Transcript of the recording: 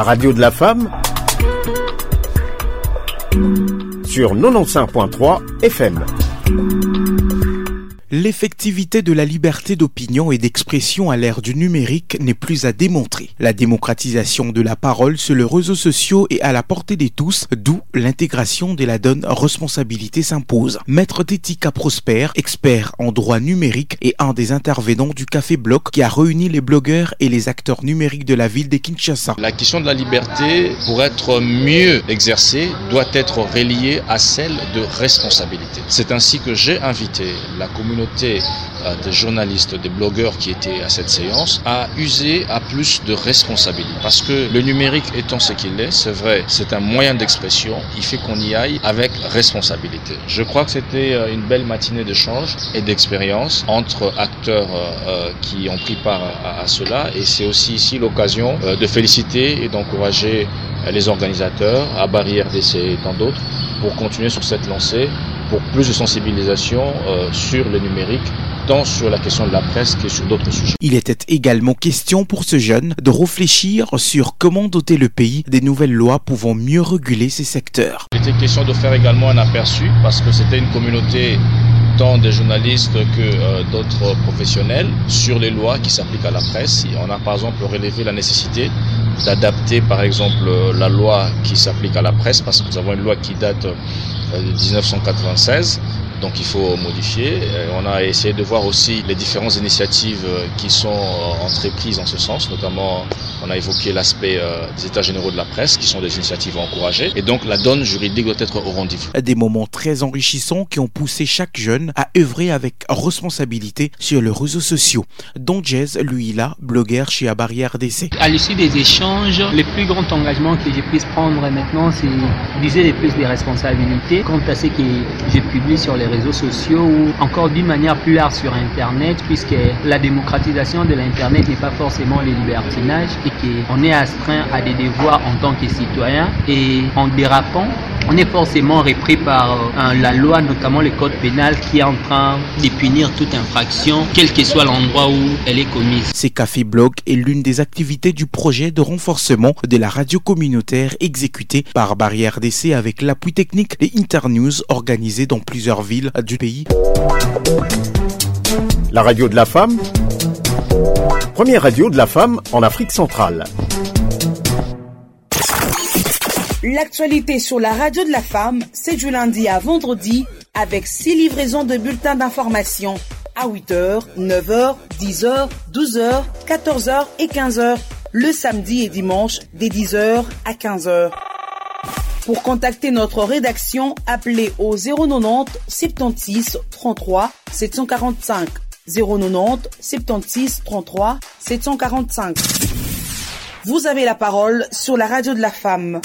La radio de la femme sur 95.3 FM. L'effectivité de la liberté d'opinion et d'expression à l'ère du numérique n'est plus à démontrer. La démocratisation de la parole sur les réseaux sociaux est à la portée de tous, d'où l'intégration de la donne responsabilité s'impose. Maître Tétika Prosper, expert en droit numérique et un des intervenants du Café Bloc qui a réuni les blogueurs et les acteurs numériques de la ville de Kinshasa. La question de la liberté, pour être mieux exercée, doit être reliée à celle de responsabilité. C'est ainsi que j'ai invité la communauté euh, des journalistes, des blogueurs qui étaient à cette séance, à user à plus de responsabilité. Parce que le numérique étant ce qu'il est, c'est vrai, c'est un moyen d'expression, il fait qu'on y aille avec responsabilité. Je crois que c'était euh, une belle matinée d'échange et d'expérience entre acteurs euh, qui ont pris part à, cela et c'est aussi ici l'occasion de féliciter et d'encourager les organisateurs, à Barrière DC et tant d'autres, pour continuer sur cette lancée pour plus de sensibilisation euh, sur le numérique tant sur la question de la presse que sur d'autres sujets. Il était également question pour ce jeune de réfléchir sur comment doter le pays des nouvelles lois pouvant mieux réguler ces secteurs. Il était question de faire également un aperçu parce que c'était une communauté des journalistes que euh, d'autres professionnels sur les lois qui s'appliquent à la presse. on a par exemple relevé la nécessité d'adapter par exemple la loi qui s'applique à la presse parce que nous avons une loi qui date de 1996 donc il faut modifier. On a essayé de voir aussi les différentes initiatives euh, qui sont euh, entreprises en ce sens, notamment on a évoqué l'aspect euh, des états généraux de la presse qui sont des initiatives à encourager et donc la donne juridique doit être au rendez-vous. Des moments très enrichissants qui ont poussé chaque jeune à œuvrer avec responsabilité sur les réseaux sociaux, dont Jez, lui là, blogueur chez Barrière DC. À l'issue des échanges, le plus grand engagement que je puisse prendre maintenant, c'est d'user les plus des responsabilités quant à ce que je publie sur les réseaux sociaux ou encore d'une manière plus large sur Internet, puisque la démocratisation de l'Internet n'est pas forcément le libertinage et qu'on est astreint à des devoirs en tant que citoyen. Et en dérapant, on est forcément repris par euh, la loi, notamment le code pénal, qui est en train de punir toute infraction, quel que soit l'endroit où elle est commise. Ces cafés blog est l'une des activités du projet de renforcement de la radio communautaire exécuté par Barrière DC avec l'appui technique des Internews organisés dans plusieurs villes du pays. La radio de la femme Première radio de la femme en Afrique centrale. L'actualité sur la radio de la femme, c'est du lundi à vendredi avec six livraisons de bulletins d'information à 8h, 9h, 10h, 12h, 14h et 15h le samedi et dimanche dès 10h à 15h. Pour contacter notre rédaction, appelez au 090 76 33 745. 090 76 33 745. Vous avez la parole sur la radio de la femme.